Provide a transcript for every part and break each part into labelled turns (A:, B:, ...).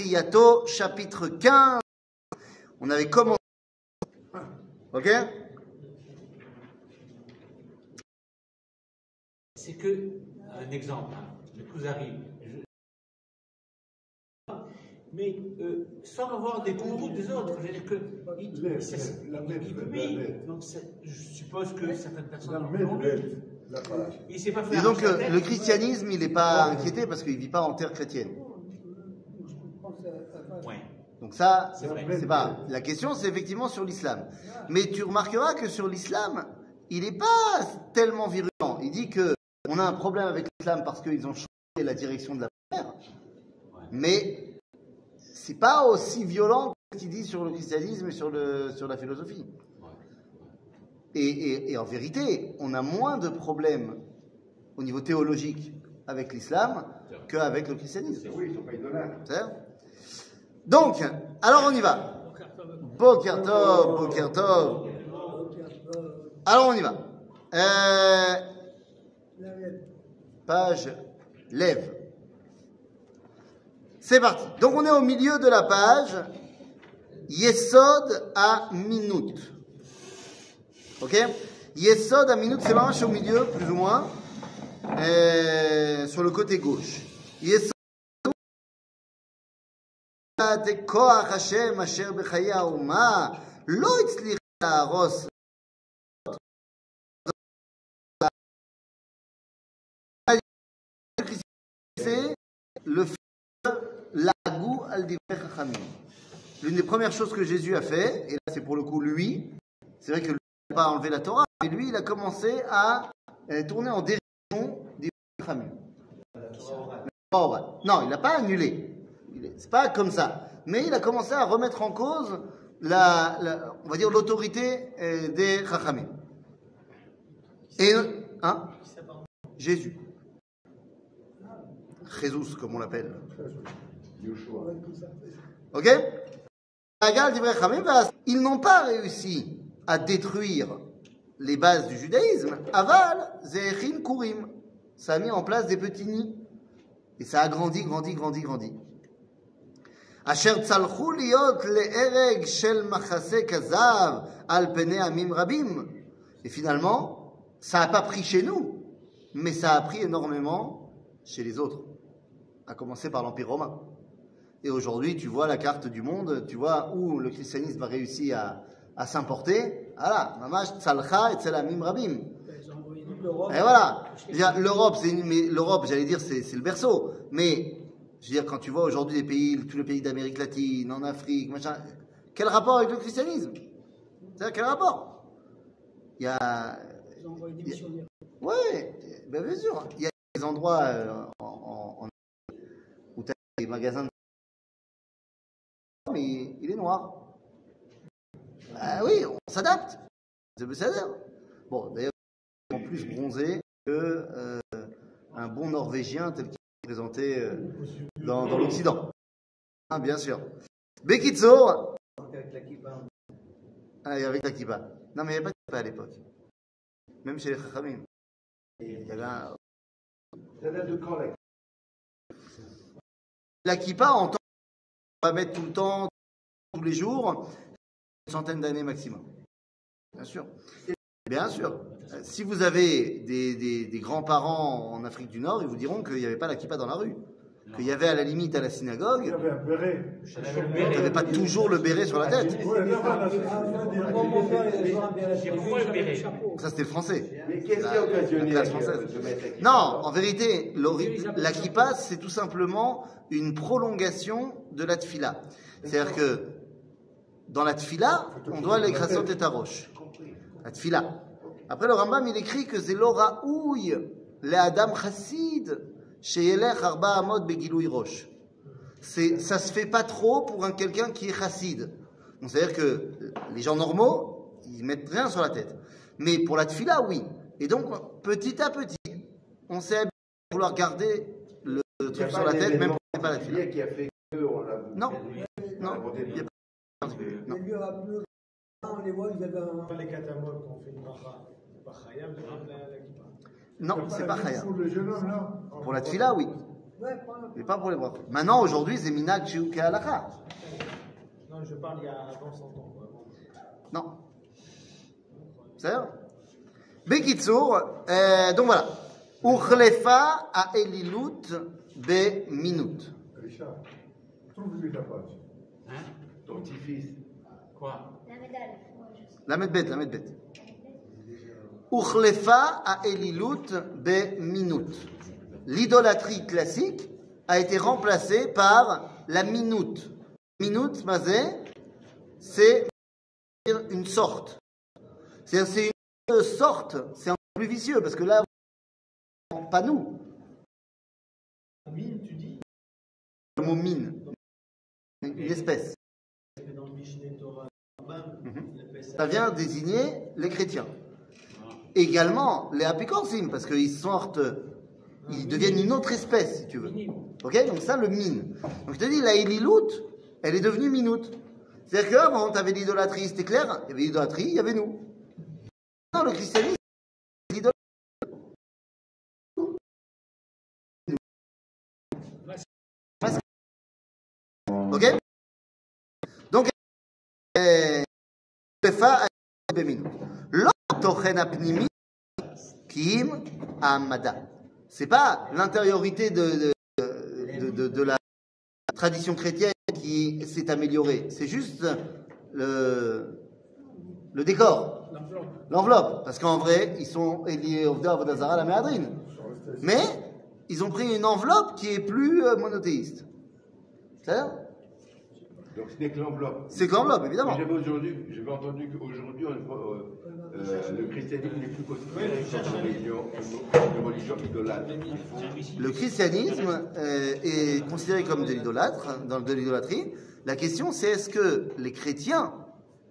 A: Triato, chapitre 15. On avait commencé. Ok?
B: C'est que un exemple, hein, le Kuzari. je- Mais euh, sans avoir des cours des autres, je veux dire que. il-
C: la
B: donc je suppose que certaines personnes
C: La
B: s'est pas fait
A: Disons
B: arracher la
A: que
B: tête.
A: le christianisme, il n'est pas inquiété parce qu'il ne vit pas en terre chrétienne.
B: Ouais.
A: Donc ça,
B: C'est
A: pas. La question, c'est effectivement sur l'islam. Mais tu remarqueras que sur l'islam, il n'est pas tellement virulent. Il dit que on a un problème avec l'islam parce qu'ils ont changé la direction de la prière. Mais c'est pas aussi violent que ce qu'il dit sur le christianisme et sur, le, sur la philosophie. Et, et- et en vérité, on a moins de problèmes au niveau théologique avec l'islam qu'avec le christianisme.
C: Oui, ils sont pas idolâtres.
A: Donc, alors on y va. Boker Tov, Boker Tov. Alors on y va. Euh, page lève. C'est parti. Donc on est au milieu de la page. Yesod à minute. Ok? Yesod à minute, c'est vraiment au milieu, plus ou moins, euh, sur le côté gauche. Yesod כוח השם אשר בחיי האומה לא הצליח להרוס. C'est le faire l'agou al divrei chachamim. L'une des premières choses que Jésus a fait, et là c'est pour le coup lui, c'est vrai que lui n'a pas enlevé la Torah, mais lui il a commencé à euh, tourner en dérision des chachamim. Pas oral. Non, il n'a pas annulé. C'est pas comme ça. Mais il a commencé à remettre en cause la, la- on va dire l'autorité euh, des Chachamim. Et hein? Jésus. Jésus, comme on l'appelle. Ok? Va- Ils n'ont pas réussi à détruire les bases du judaïsme. Aval, Ze'echin Kurim. Ça a mis en place des petits nids. Et ça a grandi, grandi, grandi, grandi. אשר צלחו להיות להרג של מחסה כזב על פני עמים רבים. Et finalement, ça n'a pas pris chez nous, mais ça a pris énormément chez les autres, à commencer par l'Empire romain. Et aujourd'hui, tu vois la carte du monde, tu vois où le christianisme va réussir à, à s'importer. Voilà, mamash tzalcha et tzelamim rabim. Et voilà. Je veux dire, L'Europe, c'est une- mais l'Europe, j'allais dire, c'est c'est le berceau. Mais je veux dire, quand tu vois aujourd'hui les pays, tous les pays d'Amérique latine, en Afrique, machin, quel rapport avec le christianisme? C'est-à-dire quel rapport? Il y a, ouais, ben bien sûr. Il y a des endroits euh, en, où tu as des magasins, de... mais il est noir. Ah oui, on s'adapte. Bon, d'ailleurs en plus bronzé que euh, un bon Norvégien tel qu'il est présenté euh, dans, dans l'Occident. Ah, bien sûr. Bekitsour. Ah, avec la kippa. Non, mais il n'y avait pas de kippa à l'époque. Même chez les Chachamim. Il y avait un-
C: Ça date de quand, là
A: La kippa, en temps, on va mettre tout le temps, tous les jours, une centaine d'années maximum. Bien sûr. Bien sûr. Euh, Si vous avez des, des- des grands-parents en Afrique du Nord, ils vous diront qu'il n'y avait pas la kippa dans la rue. Qu'il y avait à la limite à la
C: Il y
A: synagogue,
C: avait un béret.
A: Il n'y avait pas toujours le béret sur la tête. Ça, c'était le français.
C: Mais qu'est-ce qui a occasionné
A: La française. Non, en vérité, la kippa, c'est tout simplement une prolongation de la tfila. C'est-à-dire que dans la tfila, on doit l'écrasot et roche. La tfila. Après, le Rambam, il écrit que c'est l'oraouille, le Adam chassid, chez Yelech arba amod begilui roche. Ça se fait pas trop pour un quelqu'un qui est chassid. Donc, c'est-à-dire que les gens normaux, ils mettent rien sur la tête. Mais pour la tfila, oui. Et donc, petit à petit, on s'est habitué à vouloir garder le truc sur la tête, même c'est pas la tfila.
C: qui a fait que on l'a.
A: Non,
C: on
A: non, il y a pas de particulier. Non.
D: Les lieux à peu, on les voit, ils avaient un.
E: les catamol qu'on fait une bracha, pas la kippa.
A: Non, c'est pas
C: la
A: chaya.
C: Pour le jeune homme, là.
A: Pour la tfila, oui. Mais pas pour les brachot. Maintenant, aujourd'hui, c'est minag chez Halakha.
E: Non, je parle il y a avant 100 ans. vraiment.
A: Non. C'est vrai Bekitsour, euh, donc voilà. Uchlefa a Elilut be minut.
C: Richard, trouve-lui la page.
B: Hein
C: Ton petit-fils.
B: Quoi
F: La sais.
A: La bête. Uchlefa a Elilut be minut. L'idolâtrie classique a été remplacée par la minute. Minute, mazé, c'est une sorte. C'est une sorte, c'est un peu plus vicieux parce que là, pas nous.
E: Mine, tu dis?
A: Le mot mine, une espèce.
E: Dans le Mishneh Torah, Rambam, il appelle ça.
A: Vient désigner les chrétiens. Également les apicorsim, parce qu'ils sortent, ils deviennent une autre espèce, si tu veux. Ok Donc ça, le mine. Donc je te dis, la Elilout, elle est devenue minute. C'est-à-dire qu'avant, tu avais l'idolâtrie, c'était clair Il y avait l'idolâtrie, il y avait nous. Non, le christianisme, l'idolâtrie. Ok C'est pas l'intériorité de, de, de, de- de la tradition chrétienne qui s'est améliorée. C'est juste le, le décor, l'enveloppe. Parce qu'en vrai, ils sont liés au la Méadrine. Mais ils ont pris une enveloppe qui est plus euh, monothéiste. C'est-à-dire
C: Donc ce n'est que l'enveloppe.
A: C'est que l'enveloppe, évidemment.
C: J'avais aujourd'hui, j'avais entendu qu'aujourd'hui, euh, euh, le christianisme n'est plus considéré comme une religion, une religion idolâtre.
A: Le christianisme euh, est considéré comme de l'idolâtre, dans de l'idolâtrie. La question, c'est est-ce que les chrétiens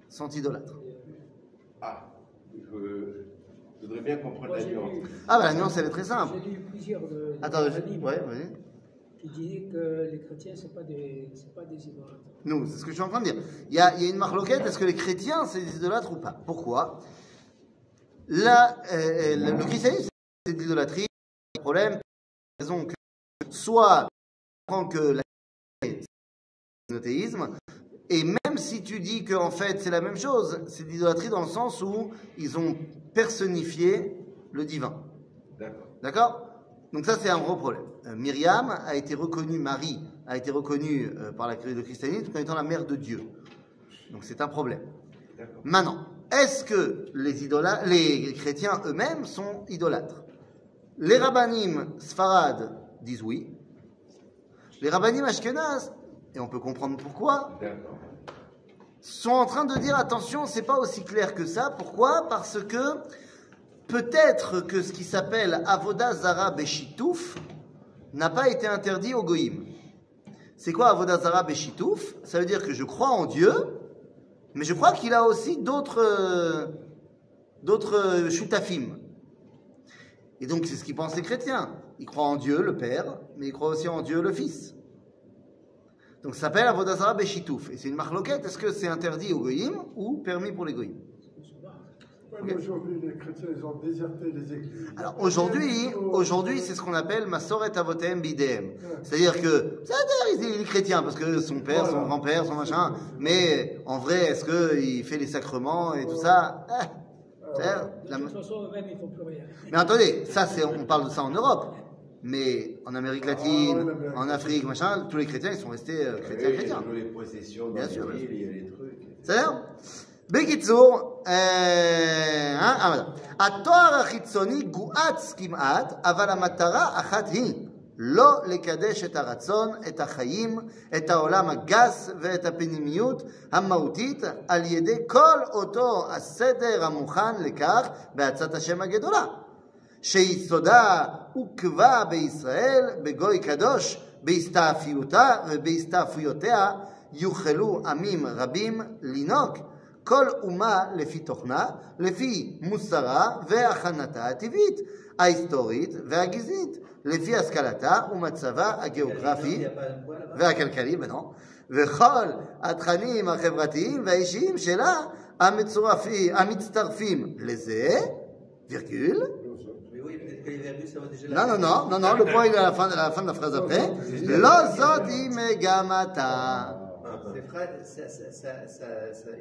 A: sont idolâtres?
C: Ah, je, je voudrais bien comprendre la nuance.
A: Ah, bah la nuance, elle est très simple.
D: J'ai lu plusieurs de,
A: Attends,
D: de
A: je-
D: livres
A: ouais, vas-y.
D: Qui disaient que les chrétiens, ce pas des, c'est pas des idolâtres.
A: Nous, c'est ce que je suis en train de dire. Il y a, il y a une marloquette, est-ce que les chrétiens, c'est des idolâtres ou pas? Pourquoi? Là, euh, le, le christianisme, c'est de l'idolâtrie. Le problème, c'est la raison que soit on que la monothéisme, et même si tu dis qu'en fait c'est la même chose, c'est de l'idolâtrie dans le sens où ils ont personnifié le divin.
C: D'accord.
A: D'accord? Donc ça, c'est un gros problème. Euh, Myriam a été reconnue, Marie a été reconnue euh, par la, le christianisme comme étant la mère de Dieu. Donc c'est un problème. Maintenant, est-ce que les, idola- les chrétiens eux-mêmes sont idolâtres? Les rabbinim sfarad disent oui. Les rabbinim ashkenaz, et on peut comprendre pourquoi, sont en train de dire attention, c'est pas aussi clair que ça. Pourquoi? Parce que peut-être que ce qui s'appelle Avoda Zara Beshitouf n'a pas été interdit au Goïm. C'est quoi Avoda Zara Beshitouf? Ça veut dire que je crois en Dieu, mais je crois qu'il a aussi d'autres euh, d'autres euh, shutafim. Et donc c'est ce qu'ils pensent les chrétiens. Ils croient en Dieu, le Père, mais ils croient aussi en Dieu, le Fils. Donc ça s'appelle Avodazara Beshitouf. Et c'est une marloquette. Est-ce que c'est interdit aux goyim ou permis pour les goyim
C: Aujourd'hui, les chrétiens, ont déserté les églises?
A: Alors aujourd'hui, aujourd'hui, c'est ce qu'on appelle Masoret Avotem Bidem. C'est-à-dire que, c'est-à-dire, il est chrétien parce que son père, son grand-père, son machin. Mais en vrai, est-ce qu'il fait les sacrements et tout ça? Ah,
D: de toute façon, même, ils font plus rien.
A: Mais attendez, ça, on parle de ça en Europe. Mais en Amérique
C: ah, latine,
A: en Afrique, machin, tous les chrétiens, ils sont restés euh, chrétiens,
C: oui,
A: chrétiens.
C: Il les possessions, dans
A: Bien
C: les
A: sûr,
C: villes, il y les trucs.
A: C'est-à-dire, Bekitsour, התואר החיצוני גואץ כמעט, אבל המטרה אחת היא לא לקדש את הרצון, את החיים, את העולם הגס ואת הפנימיות המהותית על ידי כל אותו הסדר המוכן לכך בעצת השם הגדולה. שיסודה עוכבה בישראל בגוי קדוש, בהסתעפיותה ובהסתעפויותיה יוכלו עמים רבים לנהוג כל אומה לפי תוכנה, לפי מוסרה והכנתה הטבעית, ההיסטורית והגזעית, לפי השכלתה ומצבה הגיאוגרפי והכלכלי, בנו, וכל התכנים החברתיים והאישיים שלה המצורפים, המצטרפים לזה, וירגול,
E: quand il est vu, ça va déjà
A: Non, non, non, non, non, le point il est à la fin, à la fin de la phrase après. Lozoti megamata.
E: Ces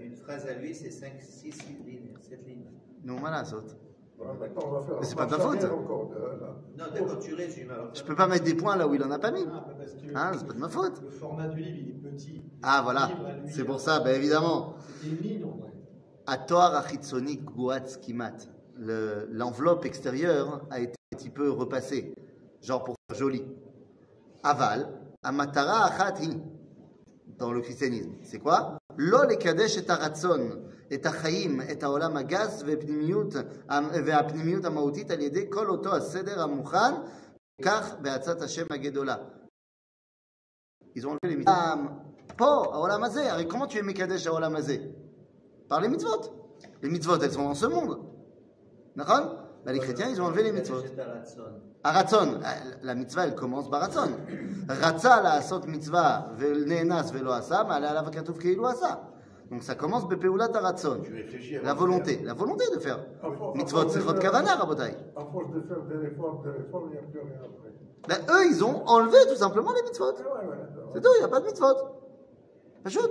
E: une phrase à lui, c'est 5, 6 lignes, 7 lignes.
A: Non, voilà, saute.
F: Voilà, maintenant, on va faire
A: Mais c'est pas de ta faute.
F: encore, euh, là.
E: Non, d'accord, tu résumes alors.
A: Je peux pas mettre des points là où il en a pas mis.
G: Ah,
A: Hein, c'est pas de ma faute.
G: Le format du livre, il est petit.
A: Ah, voilà. C'est pour ça, ben évidemment.
G: C'était une ligne, en vrai.
A: Ator achitsoni guatz kimat. Le- L'enveloppe extérieure a été un petit peu repassée, genre pour faire joli. Aval, amatara achati, dans le christianisme. C'est quoi Lo le kadesh et ratzon, et chaim, et olam agas, ve'apnimiut amautit al yedei kol oto aseder amukhan, kach be'atzat Hashem agedola. Ils ont enlevé les mitzvot. Po, olam hazé. Ah, comment tu es mekadesh olam hazé Par les mitzvot. Les mitzvot, elles sont dans ce monde. D'accord? Ben, Les chrétiens, ils ont enlevé les mitzvot. Aratzon, la mitzvah, elle commence baratzon. Ratza la asot mitzvah ve'nenas ve'lo asa, mais ke'ilu asa. Donc ça commence bepeulat aratzon. La volonté, la volonté de faire. Mitzvot,
F: faire-
A: kavana, rabotai.
F: À force de faire des réformes, des réformes, il n'y a plus rien après.
A: Ben, eux, ils ont enlevé tout simplement les mitzvot. C'est tout, il n'y a pas de mitzvot. Pas chute.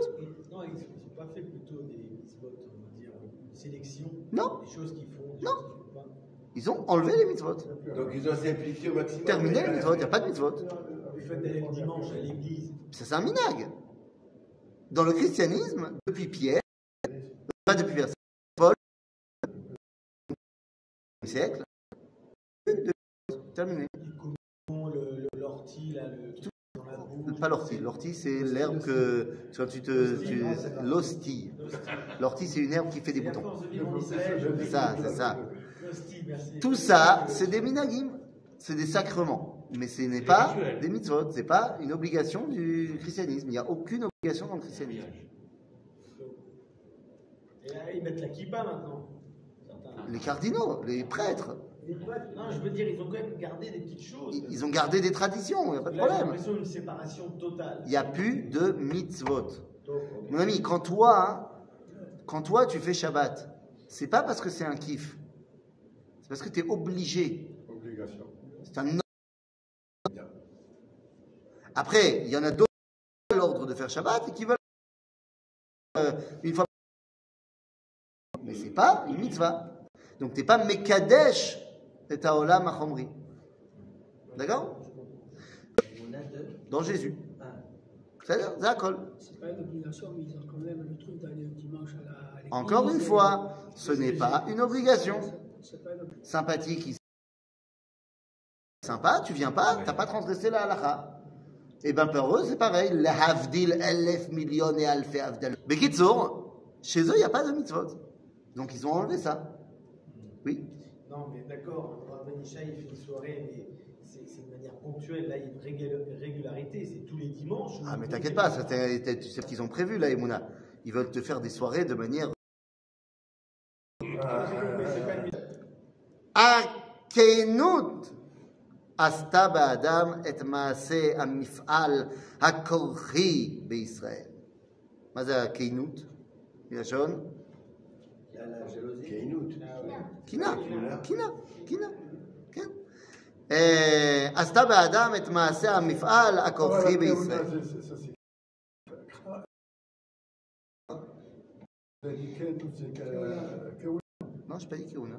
G: Non, ils n'ont pas fait plutôt des mitzvot, on va dire, une sélection.
A: Non.
G: Des choses qu'ils font,
A: Non.
G: choses qu'ils font pas.
A: Ils ont enlevé les mitzvot.
C: Donc ils ont simplifié au maximum.
A: Terminé les mitzvot, il n'y a pas de mitzvot.
G: Le fait d'aller le dimanche à l'église,
A: Ça, c'est un minag. Dans le christianisme, depuis Pierre, pas depuis Pierre, c'est Paul, au siècle, terminé.
G: l'ortie, là, le truc dans la bouche.
A: Pas l'ortie. L'ortie, c'est l'herbe que quand tu te. tu- L'hostie. L'ortie, c'est une herbe qui fait des boutons. ça, c'est ça. Tout ça, c'est des minagim, c'est des sacrements. Mais ce n'est pas des mitzvot, c'est pas une obligation du christianisme. Il n'y a aucune obligation dans le christianisme.
G: Et là, ils mettent la kippa maintenant.
A: Les cardinaux, les prêtres,
G: Les prêtres, non, je veux dire, ils ont quand même gardé des petites choses.
A: ils ils ont gardé des traditions, il n'y a pas de
G: Là, j'ai
A: problème.
G: l'impression d'une séparation totale.
A: Il n'y a plus de mitzvot.
G: Donc,
A: Mon ami, quand toi, quand toi tu fais Shabbat, c'est pas parce que c'est un kiff, c'est parce que tu es obligé.
F: Obligation.
A: C'est un Après, il y en a d'autres qui ont l'ordre de faire Shabbat et qui veulent euh, une fois. Mais c'est pas une mitzvah. Donc t'es pas Mekadesh et Olam Achomri. D'accord? Dans Jésus.
E: Ah.
A: C'est-à-dire, Zakol.
D: C'est pas une obligation, mais ils ont quand même le truc d'aller le dimanche à la- à.
A: Encore une fois, ce n'est pas une obligation.
D: C'est.
A: Sympathique, ici. sympa, tu viens pas, t'as pas transgressé la halakha. Et ben pour eux, c'est pareil. Le havdil elef million et havdil. Mais chez eux, il n'y a pas de mitzvot. Donc ils ont enlevé ça. Oui.
G: Non, mais d'accord, Rabbi Ishaï, il fait une soirée, mais c'est c'est de manière ponctuelle. Là, il y a une régul- régularité, c'est tous les dimanches.
A: Ah, mais t'inquiète pas, tu sais ce qu'ils ont prévu là, Emouna. Ils veulent te faire des soirées de manière. הכנות עשתה באדם את מעשה המפעל הכורחי בישראל. מה זה הכנות? מלשון?
E: Il y a la jalousie.
C: Keinout.
A: קינה, קינה, קינה, כן. אה, עשתה באדם את מעשה המפעל הכורחי בישראל. Non, je pas dit Kéouna.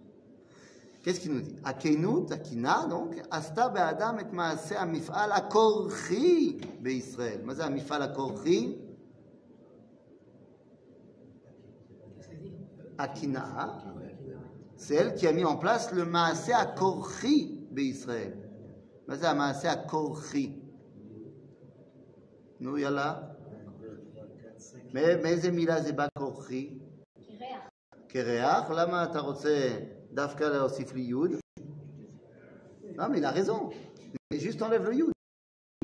A: Qu'est-ce qu'il nous dit הכנות, הקינה, donc, עשתה באדם את מעשה המפעל הכורחי בישראל. מה זה המפעל הכורחי? הקנאה, c'est elle qui a mis en place le מעשה הכורחי בישראל. מה זה המעשה הכורחי? נו, יאללה. מ- מאיזה מילה זה בא כורחי? קרח. למה אתה רוצה Dafka là aussi Youd. Non, mais il a raison. Mais juste enlève le Youd.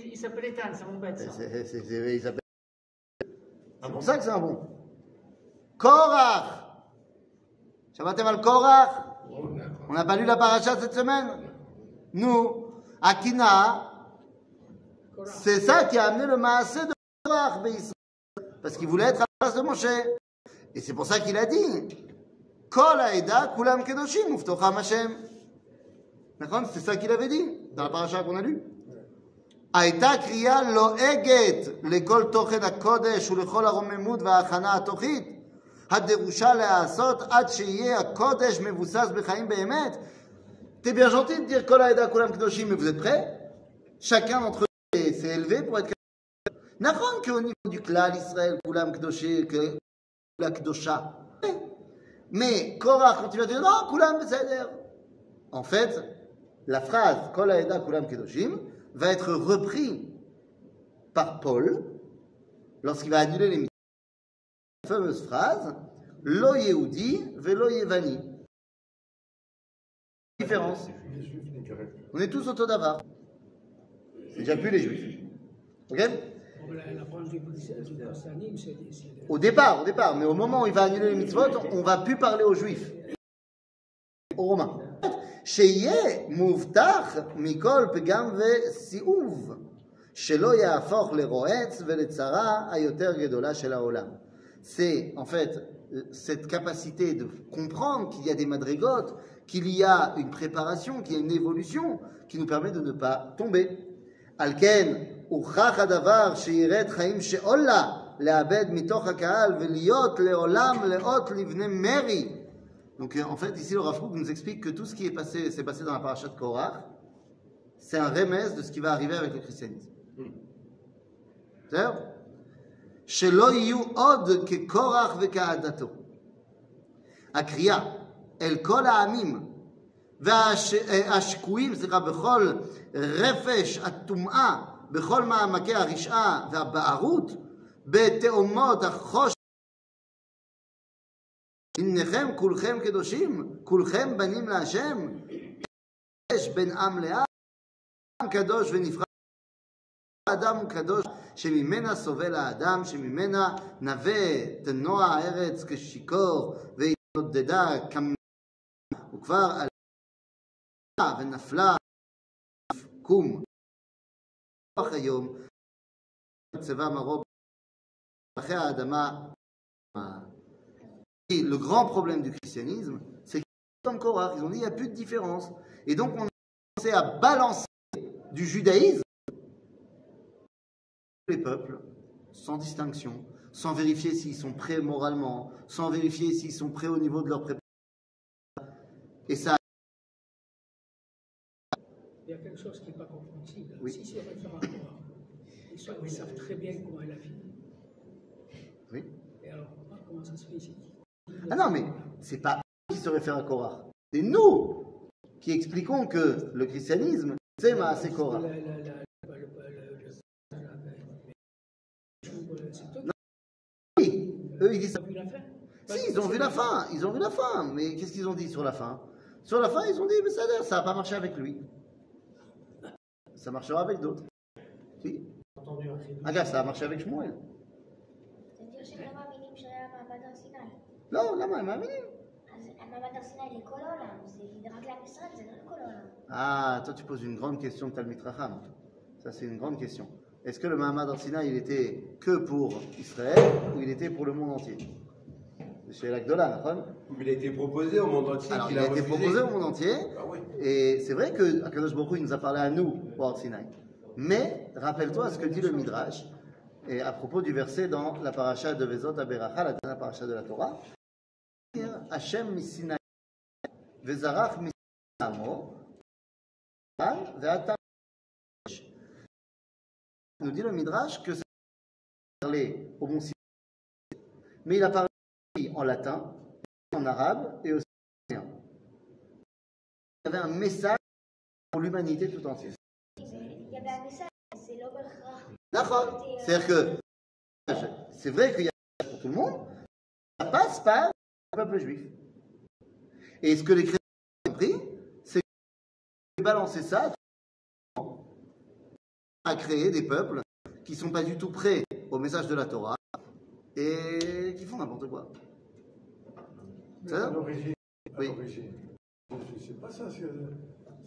B: Il s'appelle Ethan,
A: c'est mon bête. Il s'appelle. C'est pour ça que c'est un bon. Korach Shabbatem al Korach On n'a pas lu la paracha cette semaine? Nous, Akina, c'est ça qui a amené le Maasé de Korach, parce qu'il voulait être à la place de mon Moshe. Et c'est pour ça qu'il a dit Kol haeda kulam kedoshim uftocham Hashem. D'accord C'est ça qu'il avait dit dans la paracha qu'on a lue. הייתה קריאה לועגת לכל תוכן הקודש ולכל הרוממות וההכנה התוכית הדרושה להיעשות עד שיהיה הקודש מבוסס בחיים באמת. T'es bien gentil de dire Kol Haïda Kulam Kedoshim, mais vous êtes prêts Chacun d'entre eux s'est s'est élevé pour être N'apprendre qu'au Mais quand tu vas dire non, Kulam Beseder. En fait, la phrase Kol Haïda Kulam Kedoshim va être repris par Paul lorsqu'il va annuler les. La fameuse phrase Lo Yehudi velo Yevani. Différence. On est tous autodavar. C'est déjà plus les juifs. Ok?
D: Bon, la, la branche du du christianisme, c'est c'est-
A: Au départ, au départ. Mais au moment où il va annuler les mitzvot, on va plus parler aux juifs. Aux romains. שיהיה מובטח מכל פגם וסיאוב, שלא יהפוך לרועץ ולצרה היותר גדולה של העולם. C'est en fait cette capacité de comprendre qu'il y a des madrigotes, qu'il y a une préparation, qu'il y a une évolution qui nous permet de ne pas tomber. על כן, הוכח הדבר שירד חיים שאולה לאבד מתוך הקהל ולהיות לעולם לאות לבני מרי. Donc euh, en fait, ici le Rav Kook nous explique que tout ce qui est passé, s'est passé dans la paracha de Korach, c'est un remèze de ce qui va arriver avec le christianisme. בסדר? שלא יהיו עוד כקורח וכעדתו. הקריאה אל כל העמים והשקועים, סליחה, בכל רפש הטומאה, בכל מעמקי הרשעה והבערות, בתאומות החושך. הנכם כולכם קדושים, כולכם בנים להשם, יש בין עם לעם, עם קדוש ונבחר. האדם הוא קדוש, שממנה סובל האדם, שממנה נווה תנוע הארץ כשיכור, והתנודדה כמ... וכבר עלתה ונפלה קום. רוח היום, צבא מרוב, אחרי האדמה. Et le grand problème du christianisme, c'est que comme Korach, ils ont dit il n'y a plus de différence. Et donc on a commencé à balancer du judaïsme les peuples, sans distinction, sans vérifier s'ils sont prêts moralement, sans vérifier s'ils sont prêts au niveau de leur préparation. Et ça,
D: il y a quelque chose qui n'est pas compréhensible.
A: Oui.
D: Si c'est référendaire, ils, savent- ils savent très bien comment elle a fini.
A: oui.
D: Et alors, comment ça se fait ici?
A: Ah non, mais c'est pas eux qui se réfèrent à Korach. C'est nous qui expliquons que le christianisme, c'est Maasé
D: toi
A: Oui, eux ils disent Si, ils ont vu la fin, ils ont vu la fin. Mais qu'est-ce qu'ils ont dit sur la fin? Sur la fin, ils ont dit, mais ça ça n'a pas marché avec lui Ça marchera avec d'autres. Si.
G: entendu un cri
A: Ah, gars, ça a marché avec Shmuel.
H: זה שהם לא מאמינים שהיה מעמד הר סיני.
A: Non, למה? הם מאמינים.
H: אז המעמד הר סיני לכל העולם, זה רק לעם ישראל, זה לא לכל העולם.
A: Ah, toi tu poses une grande question de Talmud Racham. Ça c'est une grande question. Est-ce que le Mahamad Arsina il était que pour Israël ou il était pour le monde entier C'est Chez l'Agdola,
C: il a été proposé au monde entier.
A: Alors il a été proposé au monde entier
C: Ah oui.
A: et c'est vrai que Akadosh Baruch nous a parlé à nous au Sinai. Mais rappelle-toi ce que dit le Midrash et à propos du verset dans la paracha de Vezot Aberacha, la dernière paracha de la Torah. Hashem misinai vezarach misinamo ve'atam nous dit le Midrash que ça parlait au Mont Sinaï, mais il a parlé en latin, en arabe et aussi en. Il y avait un message pour l'humanité tout entière.
H: Il y avait un message, c'est
A: D'accord. Euh, C'est-à-dire que c'est vrai qu'il y a un message pour tout le monde, ça passe par le peuple juif. Et ce que les chrétiens ont compris, c'est de balancer ça à créer des peuples qui ne sont pas du tout prêts au message de la Torah et qui font n'importe quoi. C'est
F: à
A: ça?
F: L'origine, à
A: Oui.
F: l'origine, c'est- c'est pas ça. c'est-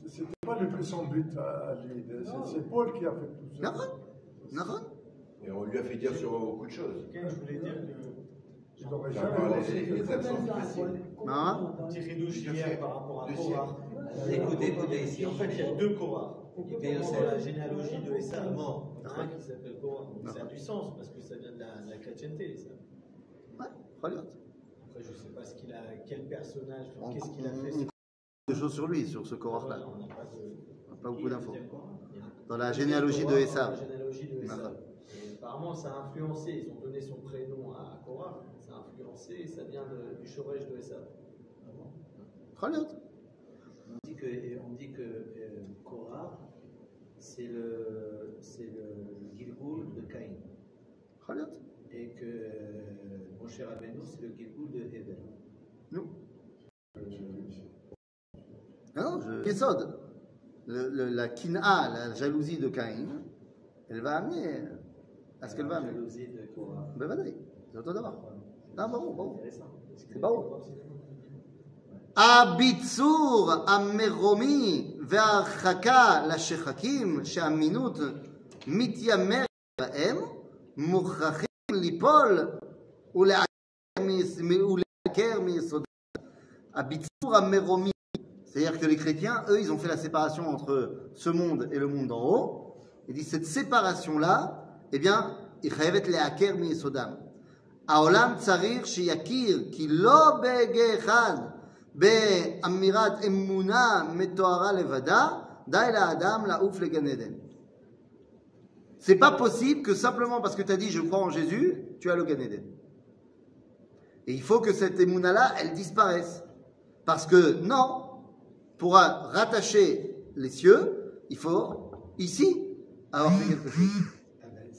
F: C'était pas le plus son but à, lui. C'est- C'est Paul qui a fait tout ça.
A: Nahon Nahon
C: Et on lui a fait dire sur beaucoup de choses.
G: Je voulais dire que
C: Enfin,
F: jamais
C: les-
F: pensé
C: les-
F: que
C: les
F: ça-
C: accents difficiles.
A: Hein
G: un petit ridouche hier par rapport à Korah.
E: Écoutez, écoutez ici.
G: En fait, il y a deux Korah.
E: Aussi-
G: la généalogie de Essa mort, un qui s'appelle Korah. Ça a du sens parce que ça vient de la, chrétienté. Ça.
A: Ouais, Choliot.
G: Après, je sais quel personnage, enfin, qu'est-ce qu'il a fait.
A: on- Des choses sur lui, sur ce.
G: Voilà, on n'a pas de.
A: Pas beaucoup d'infos. Dans la généalogie de
G: Korah. Et Apparemment, ça a influencé. Ils ont donné son prénom à Korah. Ça a influencé et ça vient de- du Shoresh de Esav.
A: Choliot.
E: On dit que, on dit que euh, Korah, c'est le, c'est le Gilgoul de Caïn. Et que euh, mon cher Rabbeinu, c'est le Gilgoul de Hebel.
A: Nous. Non, je... Yesod. Le- le- la kina, la jalousie de Caïn, elle va amener à ce qu'elle va
E: La
A: amener.
E: jalousie de Korah.
A: Ben voilà, c'est autre d'abord. Non, bon, bon.
E: Intéressant.
A: C'est pas bon. הביצור המרומי וההרחקה לשחקים שהאמינות מתיימרת בהם מוכרחים ליפול ולעקר מ- ולעקר מיסודם. הביצור המרומי, c'est-à-dire que les chrétiens, eux, ils ont fait la séparation entre ce monde et le monde d'en haut. Ils disent cette séparation-là, eh bien, היא חייבת לעקר מיסודם. העולם צריך שיכיר כי לא בהגה אחד, באמירת אמונה מטוהרה לבדה, די לאדם לעוף לגן עדן. C'est pas possible que simplement parce que tu as dit je crois en Jésus, tu as le Gan Eden. Et il faut que cette émouna-là, elle disparaisse. Parce que non, pour rattacher les cieux, il faut ici avoir fait quelque chose.
E: Ah ben,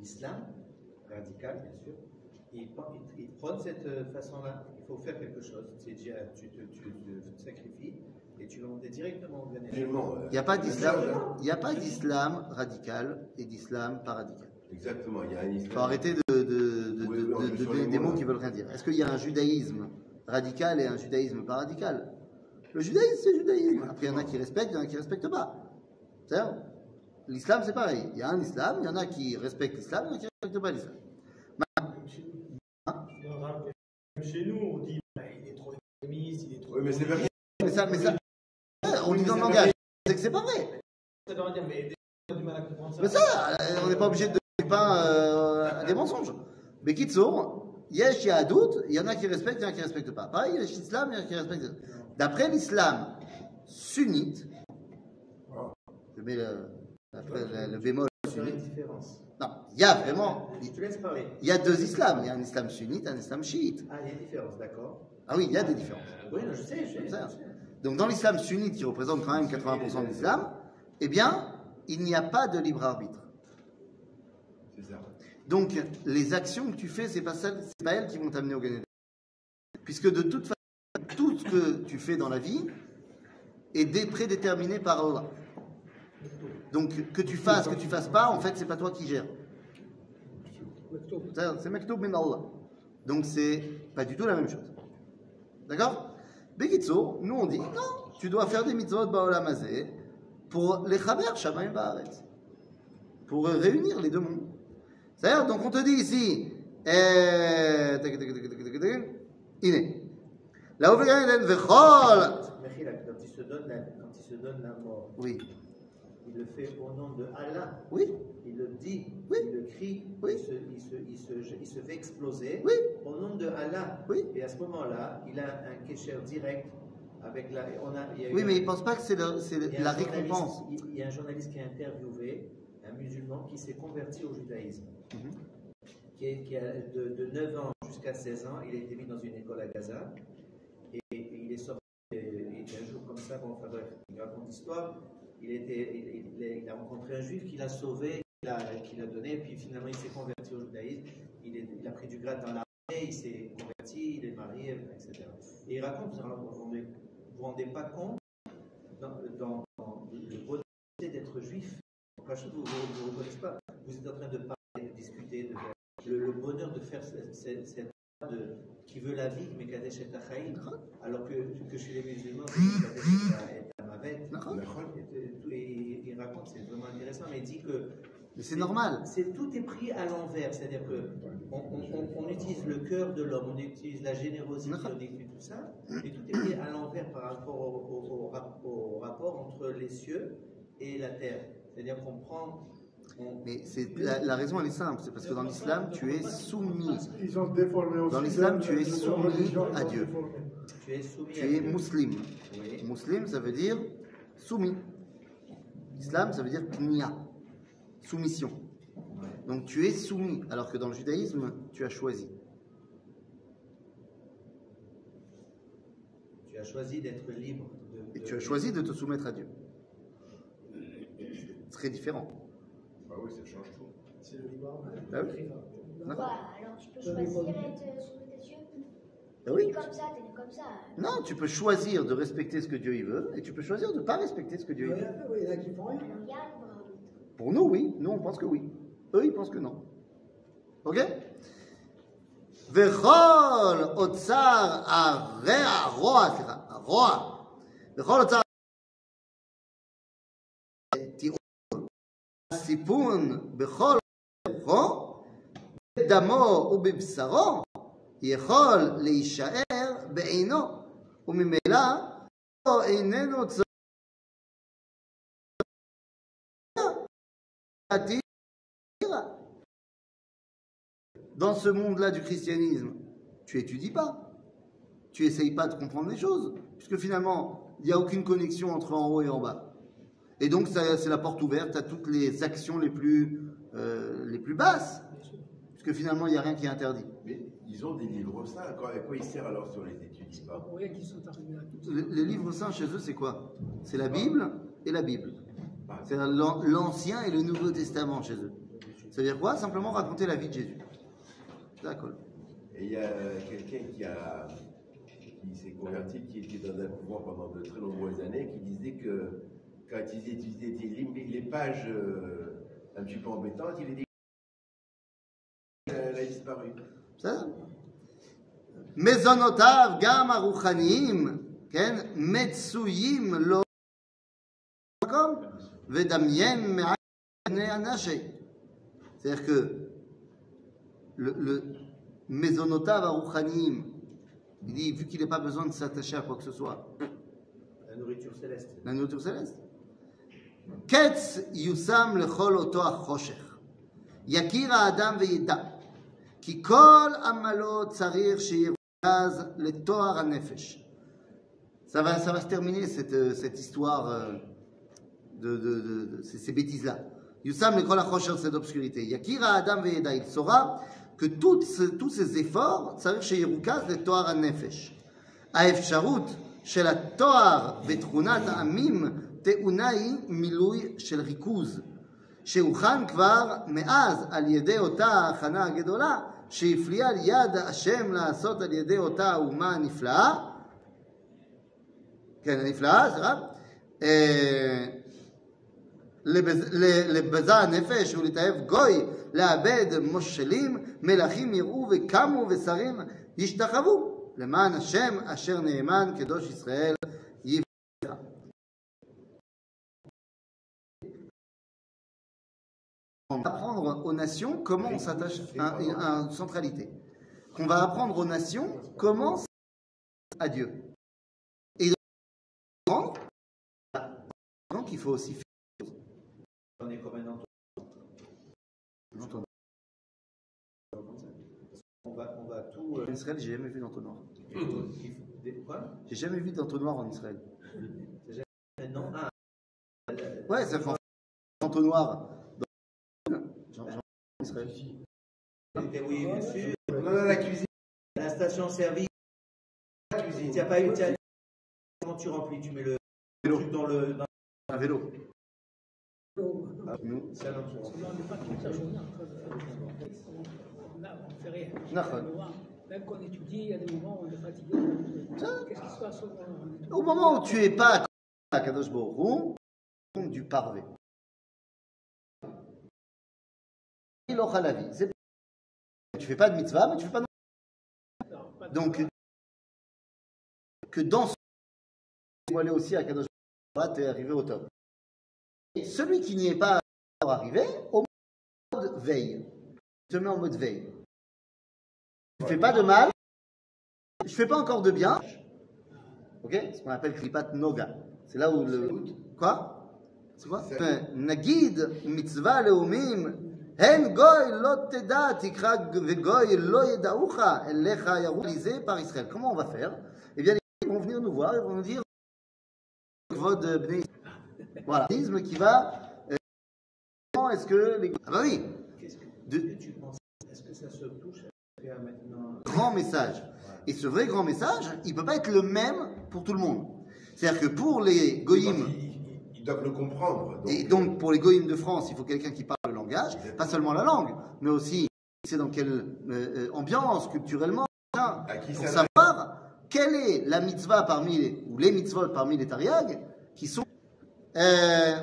E: l'islam, radical bien sûr, il, prend- il- il prône cette euh, façon-là. Il faut faire quelque chose. C'est déjà, tu te, tu te sacrifies et tu vas monter directement au
C: euh,
A: Il n'y a pas
C: la
A: d'islam, il n'y a pas d'islam radical et d'islam pas radical.
C: Exactement, il y a un
A: Il
C: islam.
A: faut arrêter de, de- de- de- de- des
C: mots,
A: qui veulent rien dire. Est-ce qu'il y a un judaïsme radical et un judaïsme pas radical? Le judaïsme, c'est le judaïsme. Après, il y en a qui respectent, il y en a qui ne respectent pas. C'est-à-dire, L'islam, c'est pareil. Il y a un islam, il y en a qui respectent l'islam, il y en a qui ne respectent pas l'islam.
G: Même chez nous, on dit bah, il est trop extrémiste, il est trop.
C: Oui, mais c'est vrai.
A: Mais ça, mais ça, on dit dans le langage, c'est que c'est pas vrai.
G: Ça doit dire, mais ça.
A: Mais ça, on n'est pas obligé de donner pain euh, à des mensonges. Mais Kitsour, Yesh Yahadout, il y en a qui respectent, il y en a qui ne respectent pas. Pareil, Yesh Islam, il y en a qui respectent. D'après l'islam sunnite, je mets le, après le, le bémol sunnite. Non, il y a vraiment,
E: Je te laisse parler.
A: il y a deux islams. Il y a un islam sunnite, un islam chiite.
E: Ah, il y a une différence, d'accord.
A: Ah oui, il y a des différences.
E: Oui, non, je sais, je sais. je
A: Ça.
E: sais.
A: Donc dans l'islam sunnite, qui représente quand même 80% de l'islam, eh bien, il n'y a pas de libre arbitre.
C: C'est ça.
A: Donc, les actions que tu fais, c'est pas pas elles qui vont t'amener au Gan Eden. Puisque de toute façon, tout ce que tu fais dans la vie est dé- prédéterminé par Allah. Donc, que tu fasses, que tu fasses pas, en fait, c'est pas toi qui gères. C'est- Maktoub min Allah. Donc, c'est pas du tout la même chose. D'accord? Bekitso, nous on dit, non, tu dois faire des mitzvot ba'olam hazeh pour les chaber shamayim ba'aretz. Pour réunir les deux mondes. C'est-à-dire, donc on te dit ici, euh, Iné. La Eden vechol.
E: Quand il se donne la, quand il se donne la mort,
A: Oui,
E: il le fait au nom de Allah.
A: oui,
E: Il le dit,
A: Oui.
E: il le crie,
A: Oui.
E: il, se, il, se, il, se, il se fait exploser
A: Oui.
E: au nom de Allah.
A: Oui.
E: Et à ce moment-là, il a un kécher direct avec la. On a, il y a eu
A: oui,
E: un-
A: mais il ne pense pas que c'est la récompense.
E: Il y a un journaliste qui a interviewé un musulman qui s'est converti au judaïsme.
A: Mhm.
E: Qui, est- de, de 9 ans jusqu'à 16 ans, il a été mis dans une école à Gaza. Et, il est sorti et, et un jour comme ça, bon, enfin bref, il raconte l'histoire. Il, a- rencontré un juif qui l'a sauvé, qui l'a donné, puis finalement il s'est converti au judaïsme. Il, a pris du grade dans l'armée, il s'est converti, il est marié, etc. Et il raconte, vous ne vous vous rendez pas compte dans, le bonheur d'être juif, vous ne vous reconnaissez pas. Vous êtes en train de parler, de discuter, de faire le, le bonheur de faire cette, cette, cette de, qui veut la vie, mais Kadesh et Tachaïm, alors que, que chez les musulmans, Kadesh Mavet. Et, et il raconte, c'est vraiment intéressant, mais il dit que
A: c'est normal.
E: c'est tout est pris à l'envers, c'est-à-dire que on, on- on- on utilise le cœur de l'homme, on utilise la générosité, on utilise tout ça, et tout est pris à l'envers par rapport au, au- au rap- au rapport entre les cieux et la terre. C'est-à-dire qu'on prend,
A: Mais c'est la, la raison, elle est simple. C'est parce que dans l'islam, tu es soumis.
F: Ils ont déformé aussi.
A: Dans l'islam, tu es soumis à Dieu.
E: tu es soumis
A: Tu es.
E: Oui.
A: Muslim, ça veut dire soumis. Islam, ça veut dire knia, soumission. Donc tu es soumis, alors que dans le judaïsme, tu as choisi.
E: Tu as choisi d'être libre. de-
A: Et
E: de-
A: tu as choisi de te soumettre à Dieu. C'est très différent.
C: Bah oui, ça change tout.
G: C'est le libre arbitre.
A: Ah oui.
H: Quoi Alors tu peux choisir d'être euh, sous tes yeux
A: Ah oui.
H: T'es comme ça, t'es comme ça.
A: Non, tu peux choisir de respecter ce que Dieu y veut, et tu peux choisir de ne pas respecter ce que Dieu y veut.
G: Oui, il y en a qui font rien.
H: Alors il y a un libre arbitre.
A: Pour nous, oui. Nous, on pense que oui. Eux, ils pensent que non. Ok וכל אוצר הרע, הרוע, סליחה, הרוע, וכל אוצר תיאור הסיפון בכל רוחו, בדמו ובבשרו, יכול להישאר בעינו, וממילא הוא איננו צריך להתיר dans ce monde-là du christianisme, tu étudies pas. Tu essayes pas de comprendre les choses. Puisque finalement, il n'y a aucune connexion entre en haut et en bas. Et donc, c'est la porte ouverte à toutes les actions les plus, euh, les plus basses. Puisque finalement, il n'y a rien qui est interdit.
C: Mais ils ont des livres saints. À quoi, à quoi ils servent alors si on les étudie pas
D: Pour rien qu'ils sont arrivés à tout ça.
A: Les, les livres saints chez eux, c'est quoi? C'est la Bible et la Bible. C'est l'an- l'Ancien et le Nouveau Testament chez eux. Ça veut dire quoi? Simplement raconter la vie de Jésus. D'accord.
C: Et il y a quelqu'un qui a qui s'est converti, qui était dans un couvent pendant de très nombreuses années, qui disait que quand ils utilisaient des livres, les pages euh, un petit peu embêtantes, il est dit elle a disparu.
A: בסדר? מזונותיו גם הרוחניים, כן, מצויים לו מקום, ודמיין מעט בני הנשי. C'est-à-dire que le, le מזונותיו הרוחניים, il dit, vu qu'il n'a pas besoin de s'attacher à quoi que ce soit,
E: La nourriture céleste.
A: la nourriture céleste. קץ יושם לכל אותו החושך. יכיר האדם וידע, כי כל עמלו צריך שירוכז לתואר הנפש. Ça va, ça va se terminer cette, euh, cette histoire euh, de, de, de, de ces, ces bêtises-là. Yussam le kol achosher, cette obscurité. Yakira Adam ve'eda, il saura que toutes ce- tous ces efforts, צריך שירוכז לתואר הנפש. האפשרות של התואר ותכונת העמים טעונה היא מילוי של ריכוז, שהוכן כבר מאז על ידי אותה ההכנה הגדולה שהפליאה על יד השם לעשות על ידי אותה האומה הנפלאה, כן, הנפלאה, סליחה, אה, לבז- ל- לבזה הנפש ולהתאהב גוי, לאבד מושלים, מלכים יראו וקמו ושרים ישתחוו, למען השם אשר נאמן קדוש ישראל apprendre aux nations comment on s'attache à, à une centralité. Qu'on va apprendre aux nations comment s'attacher à Dieu. Et donc, donc il faut aussi faire
E: On est comme un entonnoir.
A: l'entonnoir.
E: On va, on va tout.
A: En Israël, j'ai jamais vu d'entonnoir.
E: euh,
A: J'ai jamais vu d'entonnoir en Israël.
E: Non, ah,
A: Ouais, ça fait entonnoir dans J'en- j'en- en Israël.
E: ok, oui, bien sûr.
C: Non, non, la cuisine.
E: La station-service. La cuisine. T'as pas eu. Comment tu remplis? Tu mets le truc dans le. Dans...
A: Un vélo. Nous,
D: a- rien.
A: D'accord.
D: Même quand on étudie, il y a des moments où on est fatigué. Qu'est-ce qui se passe au moment
A: Au moment où tu es pas à Kadosh Hu, du parvé. C'est- Tu fais pas de mitzvah, mais tu fais pas de Donc, que dans ce aller aussi à Kadosh tu es arrivé au top. Et celui qui n'y est pas arrivé, au mode veille. Tu te mets en mode veille. Tu fais pas de mal, je fais pas encore de bien. Ok? Ce qu'on appelle klipat noga. C'est là où le. Quoi? C'est quoi Nagid mitzvah leumim. Hen goy lo teda tikra vegoy lo yedaucha elecha yaru par Israël. Comment on va faire? Eh bien, les gens vont venir nous voir et vont nous dire Kvod bnei. Voilà. L'isme qui va. euh, Comment est-ce que les. Ah bah oui
E: Qu'est-ce que
A: De-
E: tu penses Est-ce que ça se touche à faire maintenant?
A: Grand message. Et ce vrai grand message, il peut pas être le même pour tout le monde. C'est-à-dire que pour les
C: Donc,
A: goïms,
C: ils, ils- ils doivent le comprendre.
A: et donc pour les goïms de France, il faut quelqu'un qui parle le langage, pas seulement la langue, mais aussi c'est dans quelle euh, euh, ambiance, culturellement, hein,
C: À qui
A: pour
C: ça
A: savoir quelle est la mitzvah parmi les, ou les mitzvot parmi les tariag qui sont euh,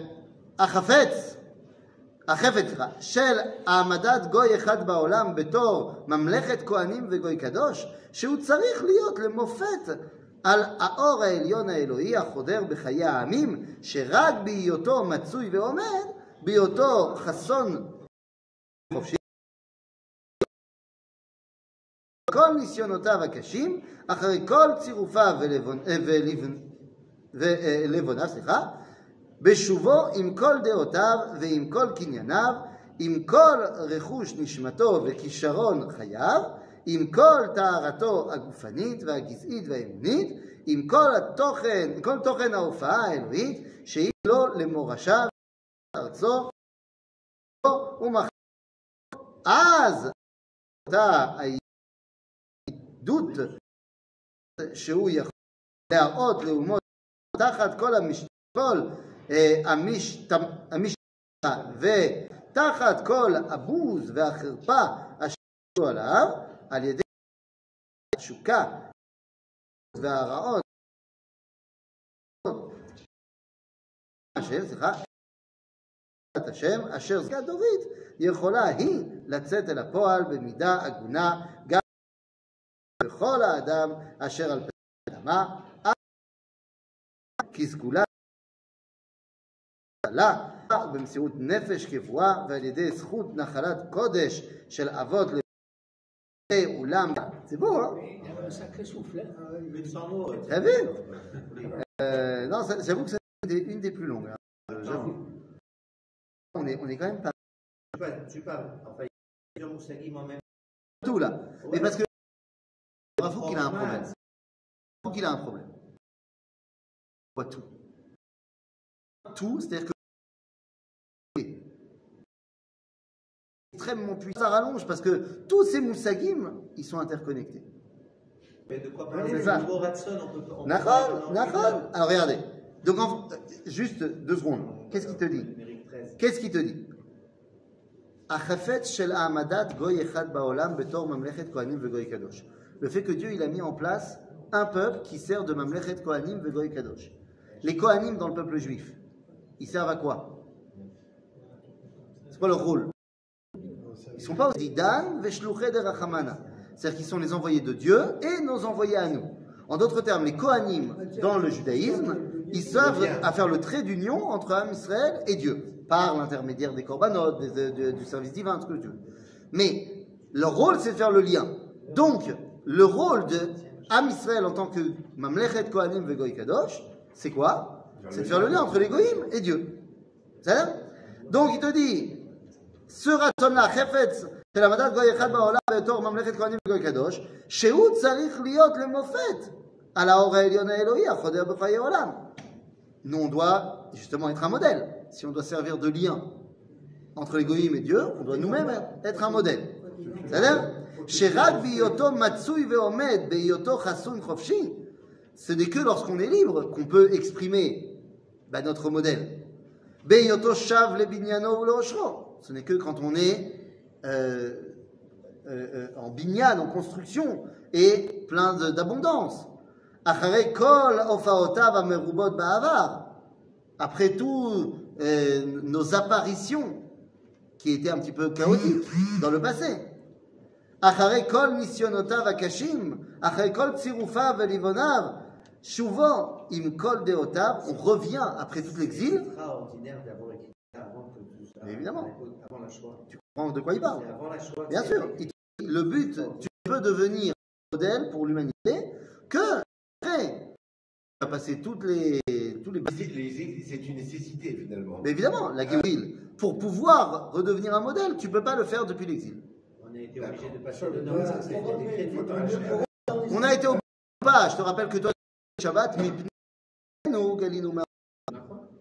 A: החפץ, החפץ סליחה, של העמדת גוי אחד בעולם בתור ממלכת כהנים וגוי קדוש, שהוא צריך להיות למופת על האור העליון האלוהי החודר בחיי העמים, שרק בהיותו מצוי ועומד, בהיותו חסון חופשי, כל ניסיונותיו הקשים, אחרי כל צירופיו ולבונ- אה, ולבוניו, סליחה, בשובו עם כל דעותיו ועם כל קנייניו, עם כל רכוש נשמתו וכישרון חייו, עם כל טהרתו הגופנית והגזעית והאמונית, עם כל התוכן, כל תוכן ההופעה האלוהית, שהיא לו למורשה ארצו ומחר. אז אותה העדות שהוא יכול להראות לאומות תחת כל המש... כל אה, המש... המשטרה ותחת כל הבוז והחרפה אשר יהיו עליו על ידי התשוקה והרעות אשר, סליחה, את השם אשר זכה דורית יכולה היא לצאת אל הפועל במידה הגונה גם בכל האדם אשר על פני האדמה כסגולה לה במסירות נפש קבועה ועל ידי זכות נחלת קודש של אבות לבני אולם הציבור.
D: Il y avait un sacré souffle. hein.
E: Plus de 100 mots.
A: T'as vu Euh, Non, ça- j'avoue que c'est une des- une des plus longues. hein. Euh, J'avoue. On est, on est quand même pas
E: Tu parles, tu parles. Enfin, il y a plusieurs moussagim en même
A: tout là. Mais parce que Rafouk, il a un problème. Rafouk, il a un problème. Quoi tout Tout, c'est-à-dire que extrêmement puissant. Ça rallonge parce que tous ces moussagim, ils sont interconnectés.
E: Mais de quoi parler
A: c'est
E: nouveau Ratson, on peut on une
A: Alors regardez. Donc en- juste deux secondes. Qu'est-ce qu'il te dit?
E: Numérique 13.
A: Qu'est-ce qu'il te dit? Le fait que Dieu il a mis en place un peuple qui sert de Mamlechet Kohanim Vegoy Kadosh. Les Kohanim dans le peuple juif, ils servent à quoi? C'est quoi leur rôle? Ils ne sont pas Didan C'est-à-dire qu'ils sont les envoyés de Dieu et nos envoyés à nous. En d'autres termes, les Kohanim dans le judaïsme, ils servent à faire le trait d'union entre Am Israël et Dieu par l'intermédiaire des korbanot, des- de- de- du service divin, ce que tu veux. Mais leur rôle, c'est de faire le lien. Donc, le rôle de Am Israël en tant que Mamlechet Kohanim Vegoy Kadosh, c'est quoi C'est de faire le lien entre les Goïm et Dieu. C'est ça Donc, il te dit, ce רצונה, חפץ של העמדת גוי אחד בעולם בתור ממלכת כהנים וגוי קדוש, שהוא צריך להיות למופת על האור העליון האלוהי החודר בחיי עולם. Nous, on doit justement être un modèle. si on doit servir de lien entre l'égoïme et Dieu, on doit nous-mêmes être un modèle. C'est-à-dire, ce n'est que lorsqu'on est libre qu'on peut exprimer bah, notre modèle. Ce n'est que quand on est euh, euh, euh, en bignane, en construction et plein d'abondance. Après tout, euh, nos apparitions qui était un petit peu chaotique dans le passé. Achare kol misyonotav akashim, achare kol tsirufav elivonav, shuvo im kol deotav, on revient après tout l'exil. évidemment. Tu comprends de quoi il parle. Bien sûr. Le but, tu peux devenir un modèle pour l'humanité que après, tu vas passer toutes les, tous les
C: C'est les- c'est une nécessité finalement.
A: Mais évidemment, la Géoul, pour pouvoir redevenir un modèle, tu peux pas le faire depuis l'exil.
E: On a été obligé de passer de normes.
A: On a été au pas. Je te rappelle que toi, Shabbat, mais nous, Galino,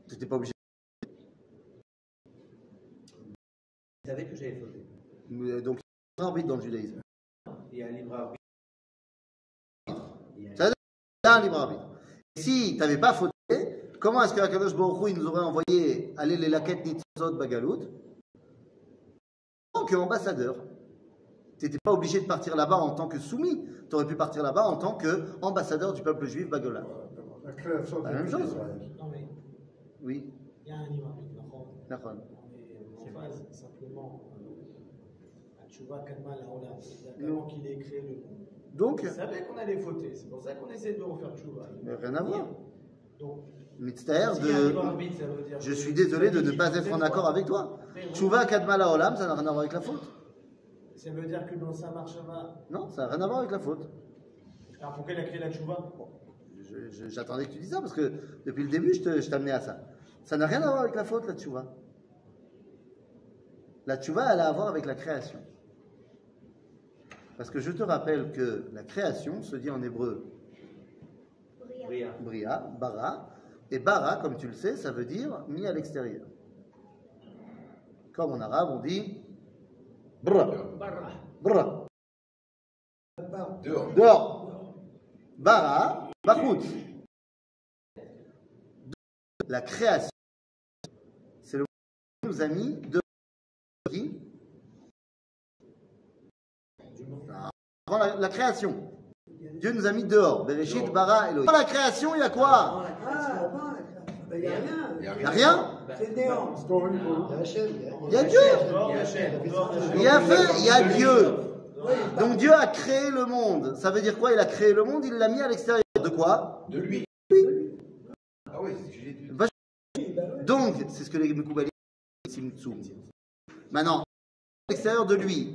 A: tu n'étais pas obligé.
E: Vous savez que j'avais fauté.
A: Donc, il y a un arbitre dans le judaïsme.
E: Il y a un libre arbitre. Il y a
A: un libre arbitre. Si tu n'avais pas fauté, comment est-ce que Akadosh Baruch Hu, nous aurait envoyé aller les laquettes Nitzot Bagalout En tant qu'ambassadeur? Tu n'étais pas obligé de partir là-bas en tant que soumis. Tu aurais pu partir là-bas en tant qu'ambassadeur du peuple juif Bagola.
F: La création
A: La même chose.
F: Israël.
G: Non, mais
A: Oui,
G: il y a un en phase simplement. À Tchouva Kadma la Olam. C'est-à-dire qu'avant qu'il ait créé le monde.
A: Donc,
G: Il savait qu'on allait fauter. C'est pour ça qu'on essaie de refaire Tchouva.
A: mais rien à voir.
G: Donc, a
A: de.
G: dire.
A: Je suis désolé de ne pas être en accord avec toi. Chouva Kadmala Olam, ça n'a rien à voir avec la faute.
G: Ça veut dire que dans sa marche va.
A: Non, ça n'a rien à voir avec la faute.
G: Alors pourquoi il a créé la Tchouva
A: J'attendais que tu dises ça parce que depuis le début, je te- je t'amenais à ça. Ça n'a rien à voir avec la faute, la tchouva. La tchouva, elle a à voir avec la création. Parce que je te rappelle que la création se dit en hébreu
H: Bria.
A: Bara, et bara, comme tu le sais, ça veut dire mis à l'extérieur. Comme en arabe, on dit bra,
D: Barra.
A: bra,
C: Dehors.
A: dehors. Bara, bachout. La création, c'est le mot qui nous a mis de la, la création. Dieu nous a mis dehors. Bereshit, bara, Elohim. Avant la création, il y a quoi
I: Il n'y a rien.
C: Il y a
A: Il n'y a rien
I: C'est néant.
A: Il y a Dieu.
E: Il y a Hachem.
A: Il y a fait, il y a Dieu. Donc Dieu a créé le monde. Ça veut dire quoi Il a créé le monde, il l'a mis à l'extérieur. De quoi
C: De lui. Ah oui, c'est
A: Donc, c'est ce que les Mekoubalim Simtsum. Maintenant, à l'extérieur de lui,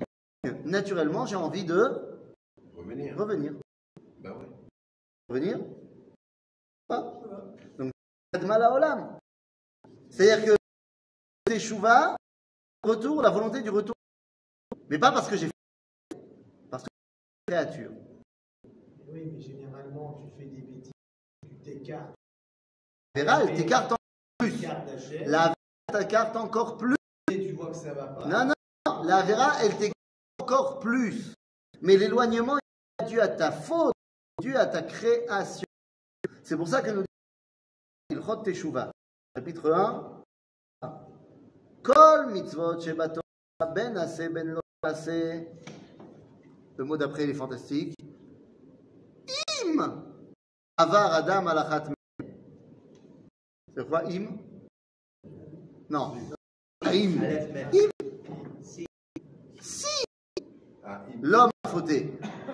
A: naturellement, j'ai envie de
C: Revenir.
A: revenir.
C: Bah oui.
A: Revenir Pas Donc, Olam. C'est-à-dire que Teshuvah, retour, la volonté du retour. Mais pas parce que j'ai fait, parce que je suis une créature.
G: Oui, mais généralement, tu fais des bêtises, tu t'écartes.
A: Vera, elle t'écarte en plus. La Vera t'écarte encore plus.
G: et tu vois que ça va pas.
A: Non, non, non. La Vera, elle t'écarte encore plus. Mais l'éloignement est dû à ta faute, dû à ta création. C'est pour ça que nous disons Ilchot Teshuvah, chapitre 1. Kol mitzvot shebato ben ben lo. Le mot d'après, il est fantastique. Im avar adam alachat. C'est quoi im? Non. Im.
E: Aleph Mem.
C: Ah,
A: L'homme a fauté.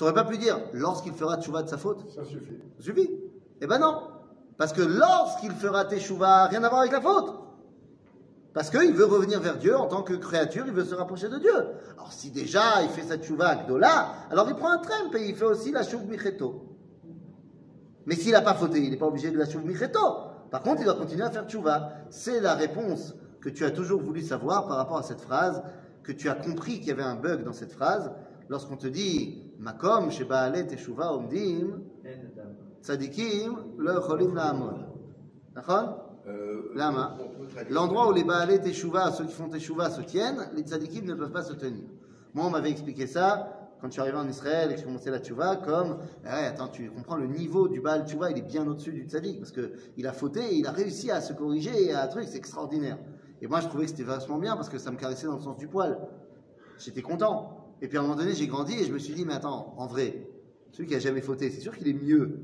A: Tu n'aurais pas pu dire lorsqu'il fera teshuvah de sa faute
F: Ça suffit.
A: Ça suffit. Eh ben non. Parce que lorsqu'il fera teshuvah, rien à voir avec la faute. Parce qu'il veut revenir vers Dieu en tant que créature, il veut se rapprocher de Dieu. Alors si déjà il fait sa teshuvah gdola, alors il prend un trempe et il fait aussi la shuv micheto. Mais s'il n'a pas fauté, il n'est pas obligé de la shuv micheto. Par contre, il doit continuer à faire teshuvah. C'est la réponse que tu as toujours voulu savoir par rapport à cette phrase, que tu as compris qu'il y avait un bug dans cette phrase, lorsqu'on te dit Teshuvah la'amod. D'accord?
C: Euh,
A: L'endroit où les Baalé Teshuvah, ceux qui font Teshuvah, se tiennent, les tzadikim ne peuvent pas se tenir. Moi, on m'avait expliqué ça quand je suis arrivé en Israël et que je commençais la tchouva comme eh attends, tu comprends le niveau du Baal tchouva, il est bien au-dessus du tzaddik parce que il a fauté et il a réussi à se corriger et à un truc, c'est extraordinaire. Et moi, je trouvais que c'était vachement bien parce que ça me caressait dans le sens du poil. J'étais content. Et puis à un moment donné, j'ai grandi et je me suis dit, mais attends, en vrai, celui qui a jamais fauté, c'est sûr qu'il est mieux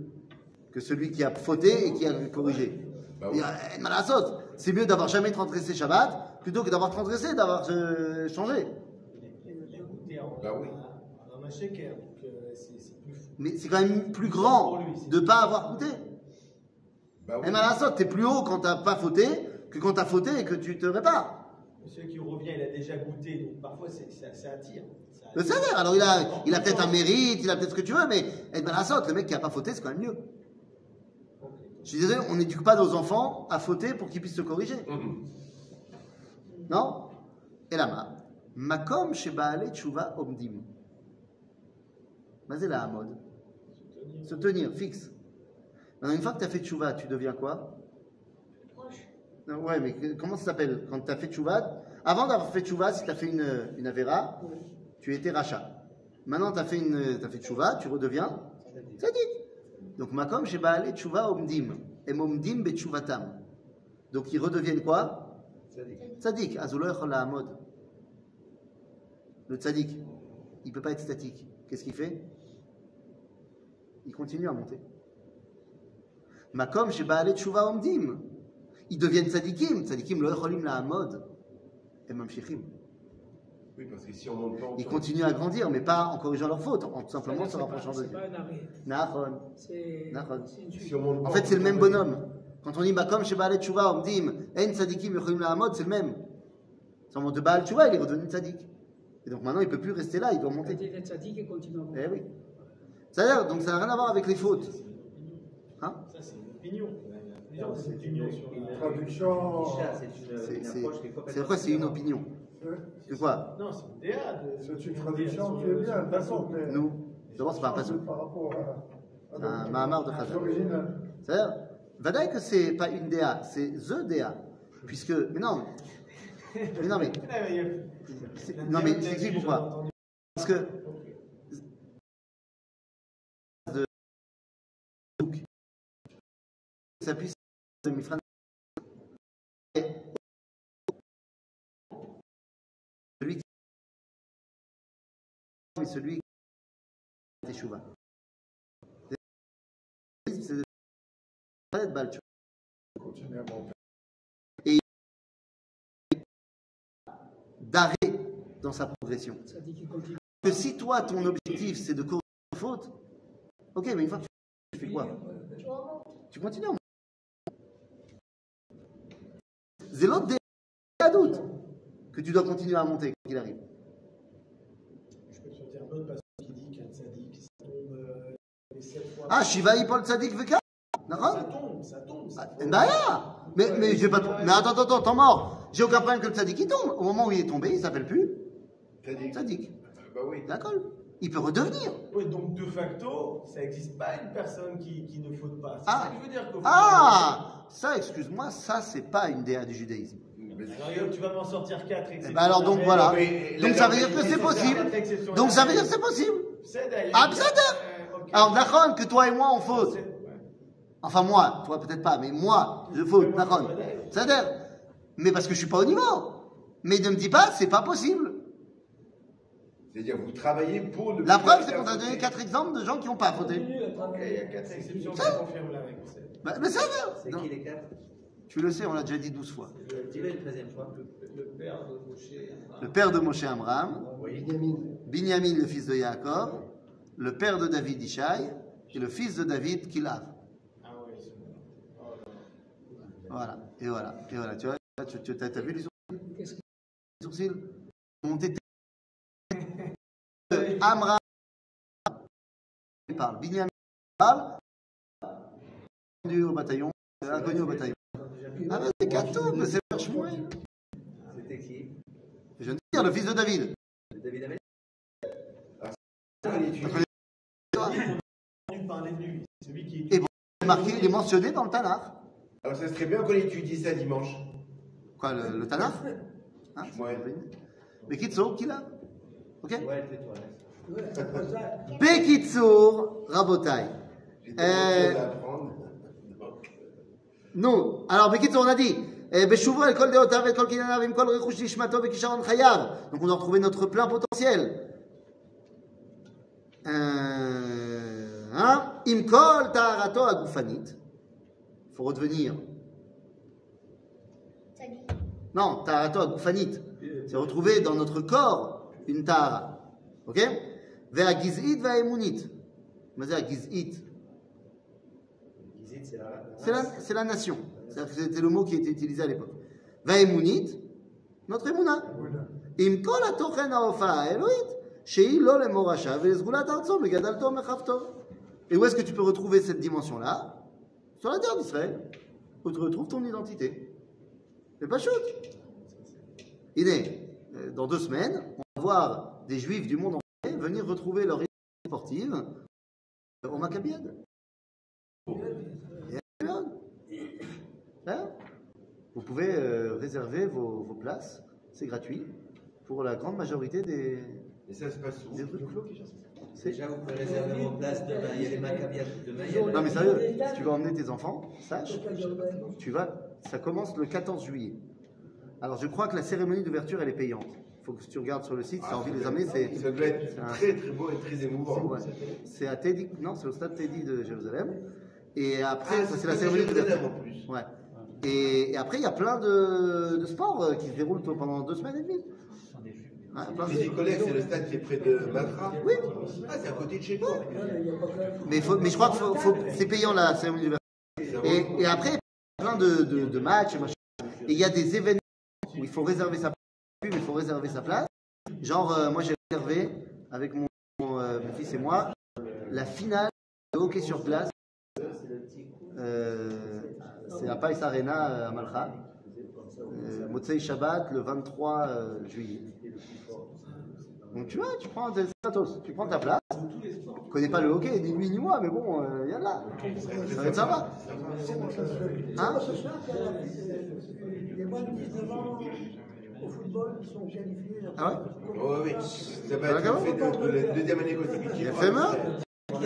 A: que celui qui a fauté et qui a corrigé.
C: Bah oui.
A: C'est mieux d'avoir jamais transgressé Shabbat plutôt que d'avoir transgressé, d'avoir euh, changé.
G: Il a déjà goûté en,
C: Bah oui.
A: Mais c'est quand même plus grand de pas avoir goûté.
C: Bah oui.
A: Et t'es plus haut quand t'as pas fauté que quand t'as fauté et que tu te répares.
G: Celui qui revient, il a déjà goûté, donc parfois c'est- ça, ça attire.
A: Le salaire, alors il a, il a peut-être un mérite, il a peut-être ce que tu veux, mais être Malasot, le mec qui a pas fauté, c'est quand même mieux. Je suis désolé, on n'éduque pas nos enfants à fauter pour qu'ils puissent se corriger.
C: Mhm.
A: Non? Et là, Makom Shebaale Tshuva Omdim. Mazé la Hamod. Se tenir, fixe. Maintenant, une fois que tu as fait Tshuva, tu deviens quoi?
H: Proche.
A: Non, Ouais, mais comment ça s'appelle? Quand tu as fait Tshuva, avant d'avoir fait Tshuva, si tu as fait une, une Avera, tu étais Racha. Maintenant, tu as fait, une, t'as fait Tshuva, tu redeviens Tzadik. Donc, Makom Shebaale Tshuva Omdim. Em Omdim Betshuvatam. Donc, ils redeviennent quoi? Tzadik, Azulo Yachol Lahamod. Le tzadik, il ne peut pas être statique. Qu'est-ce qu'il fait? Il continue à monter. Makom Shebaale Tshuva Omdim. Ils deviennent tzadikim. Tzadikim lo yacholim lahamod. Et mamshichim.
C: Oui, parce que si on monte pas, on
A: Ils continuent à grandir, mais pas en corrigeant leurs fautes, en tout simplement se rapprochant de Dieu. Nahon. Nahon.
C: on monte
A: En fait,
C: on
A: c'est le même bonhomme. Quand on dit Makom Shebaale Tshuva Omdim, En tzadikim yacholim lahamod, c'est le même. Seulement de Baal Tshuva, il est redevenu tzadik. Et donc maintenant, il ne peut plus rester là, il doit monter.
D: il est tzaddik et continue à monter.
A: Eh oui. C'est-à-dire, donc ça n'a rien à voir avec les fautes. Hein?
G: Ça, c'est une opinion.
E: C'est une,
A: C'est-
E: une
A: c'est- une opinion. C'est quoi
G: Non, c'est une DA.
F: C'est une
G: sur
F: qui est bien, d'accord, mais.
A: Nous, d'abord, c'est pas un.
F: Par rapport à.
A: Un. Mahamar de
F: original.
A: C'est-à-dire, Vadaï que c'est pas une DA, c'est THE DA. Puisque, mais non, mais non, mais,
G: Ah,
A: non, mais
G: DA,
A: je t'explique
G: j'en ai
A: pourquoi. Parce que, de, ça puisse mais celui qui Teshuva. C'est pas être
F: à monter.
A: d'arrêt dans sa progression. Que si toi, ton objectif, c'est de corriger une faute, ok, mais une fois que tu fais quoi?
H: Tu
A: continues. C'est l'autre doute que tu dois continuer à monter quand il arrive.
G: Je peux te sortir un autre passage qui dit qu'un tzaddik, ça tombe euh, les sept fois.
A: Ah, Shiva Paul Tzadik Veka
G: ça
A: D'accord?
G: Tombe, ça tombe. ça tombe.
A: Bah, mais, mais, j'ai pas mais attends, attends, attends, t'es mort. J'ai aucun problème que le Tzadik il tombe. Au moment où il est tombé, il s'appelle plus.
C: Tzadik. Bah oui.
A: D'accord Il peut redevenir.
G: Oui, donc de facto, ça n'existe pas une personne qui, qui ne faute pas. C'est
A: Ah.
G: ça que je veux dire.
A: Ah Ça, excuse-moi, ça, c'est pas une DA du judaïsme.
G: Alors, tu vas m'en sortir 4
A: Eh ben alors, donc voilà. Donc ça veut dire que c'est possible. Donc ça veut dire que c'est possible.
G: C'est d'ailleurs.
A: Ah. Alors, d'accord, que toi et moi, on faute. Enfin, moi, toi peut-être pas, mais moi, je faute, d'accord. C'est-à-dire, mais parce que je suis pas au niveau. Mais ne me dis pas, c'est pas possible.
C: C'est-à-dire, vous travaillez pour le.
A: La preuve, c'est qu'on t'a donné quatre exemples de gens qui n'ont pas fauté.
G: Ok, il y a 4 exceptions qui confirment la règle. c'est-
A: Bah, mais ça
E: C'est
A: veut
E: qui les quatre?
A: Tu le sais, on l'a déjà dit douze fois.
E: Dis-le une treizième fois.
G: Le père de Moshe.
A: Le père de Moshe Amram,
E: Oui.
A: Binyamin, le fils de Yaakov, le père de David Ishaï, et le fils de David Kilav.
G: Ah oui. Oh.
A: Voilà, et voilà, et voilà. Tu vois, tu, tu as, vu les sourcils
D: Qu'est-ce que
A: Les sourcils Monter tes- Amram il parle, Binyamin parle, au bataillon, inconnu au bataillon. Ah mais c'est Katou, mais c'est vachement.
E: C'était qui?
A: Je viens de dire, le fils de David.
E: David Amet
C: On étudie.
G: entendu parler de lui. Celui qui
A: Et bon, il est marqué, il est mentionné dans le Tanakh.
C: Alors, ça serait bien qu'on étudie ça dimanche.
A: Quoi, le, le Tanakh hein?
C: Ouais.
A: Mais qui l'a Ok?
E: Ouais, tais-toi. laisse.
A: Bekitsur, Rabotai.
C: J'ai
A: Euh,
C: choses à apprendre. Donc,
A: Non. Alors, on a dit. Beshuvu el kol deotav et kol kinanav im kol rechush nishmato bekisharon chayav. Donc, on doit retrouver notre plein potentiel. Hein? Im kol taharato agufanit. Il faut redevenir. Non, taharato agufanit. C'est retrouver dans notre corps une tahara. Ok? Ve'a gizit ve'a emunit. Mais c'est gizit
E: c'est la,
A: nation. C'était le mot qui était utilisé à l'époque. Vaemunit, notre Emouna. Im kol atochen shei le megadalto. Et où est-ce que tu peux retrouver cette dimension-là? Sur la terre d'Israël, où tu retrouves ton identité. C'est pas chaud. Il est, euh, dans deux semaines, on va voir des juifs du monde entier venir retrouver leur identité sportive au Maccabiade. Hein? Vous pouvez euh, réserver vos, vos places, c'est gratuit, pour la grande majorité des,
C: Et ça se passe où?
A: des trucs. C'est-
E: Déjà, vous pouvez réserver vos places demain. Il y a les Maccabiades demain. il y a la-
A: Non mais sérieux, si tu vas emmener tes enfants, sache, tu vas, ça commence le 14 juillet. Alors je crois que la cérémonie d'ouverture elle est payante. Il faut que tu regardes sur le site, si tu as envie de les amener, c'est
C: Ça doit être très très beau et très émouvant.
A: C'est à Teddy, non, c'est au stade Teddy de Jérusalem. Et après,
C: Ah,
A: ça c'est la cérémonie
C: en plus.
A: Ouais. Et, et après, il y a plein de, de sports euh, qui se déroulent pendant deux semaines et demie. Ouais, de-
C: collègues, c'est le stade qui est près de Matra
A: Oui.
C: Ah, c'est à côté de chez toi.
A: Mais, faut- mais je crois que faut- faut- c'est payant la cérémonie d'ouverture. Et, et après, il y a plein de, de- de matchs et machin. Et il y a des événements où il faut réserver sa place. Mais il faut réserver sa place. Genre, euh, moi j'ai réservé avec mon, mon, euh, mon fils et moi la finale de hockey sur glace. Euh, c'est à Pais Arena euh, à Malcha. Euh, Motsei Shabbat le 23 euh, juillet. Donc tu vois, tu prends des Santos, tu prends ta place. Je connais pas le hockey, ni lui ni moi, mais bon, il y a là. Ça va être sympa. Hein
I: ce soir, les moins de 19 ans au football sont qualifiés.
A: Ah ouais?
C: Oh, oui, ça va être la deuxième année consécutive.
A: FME
E: On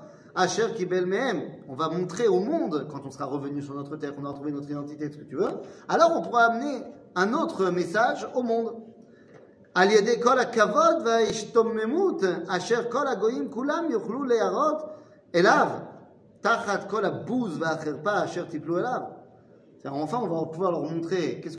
A: אשר קיבל מהם. On va montrer au monde, quand on sera revenu sur notre terre, qu'on a retrouvé notre identité, ce que tu veux, alors on pourra amener un autre message au monde. על ידי כל הכבוד וההשתוממות אשר כל הגויים כולם יוכלו להראות אליו, תחת כל הבוז והחרפה אשר טיפלו אליו. C'est-à-dire, Enfin, on va pouvoir leur montrer qu'est-ce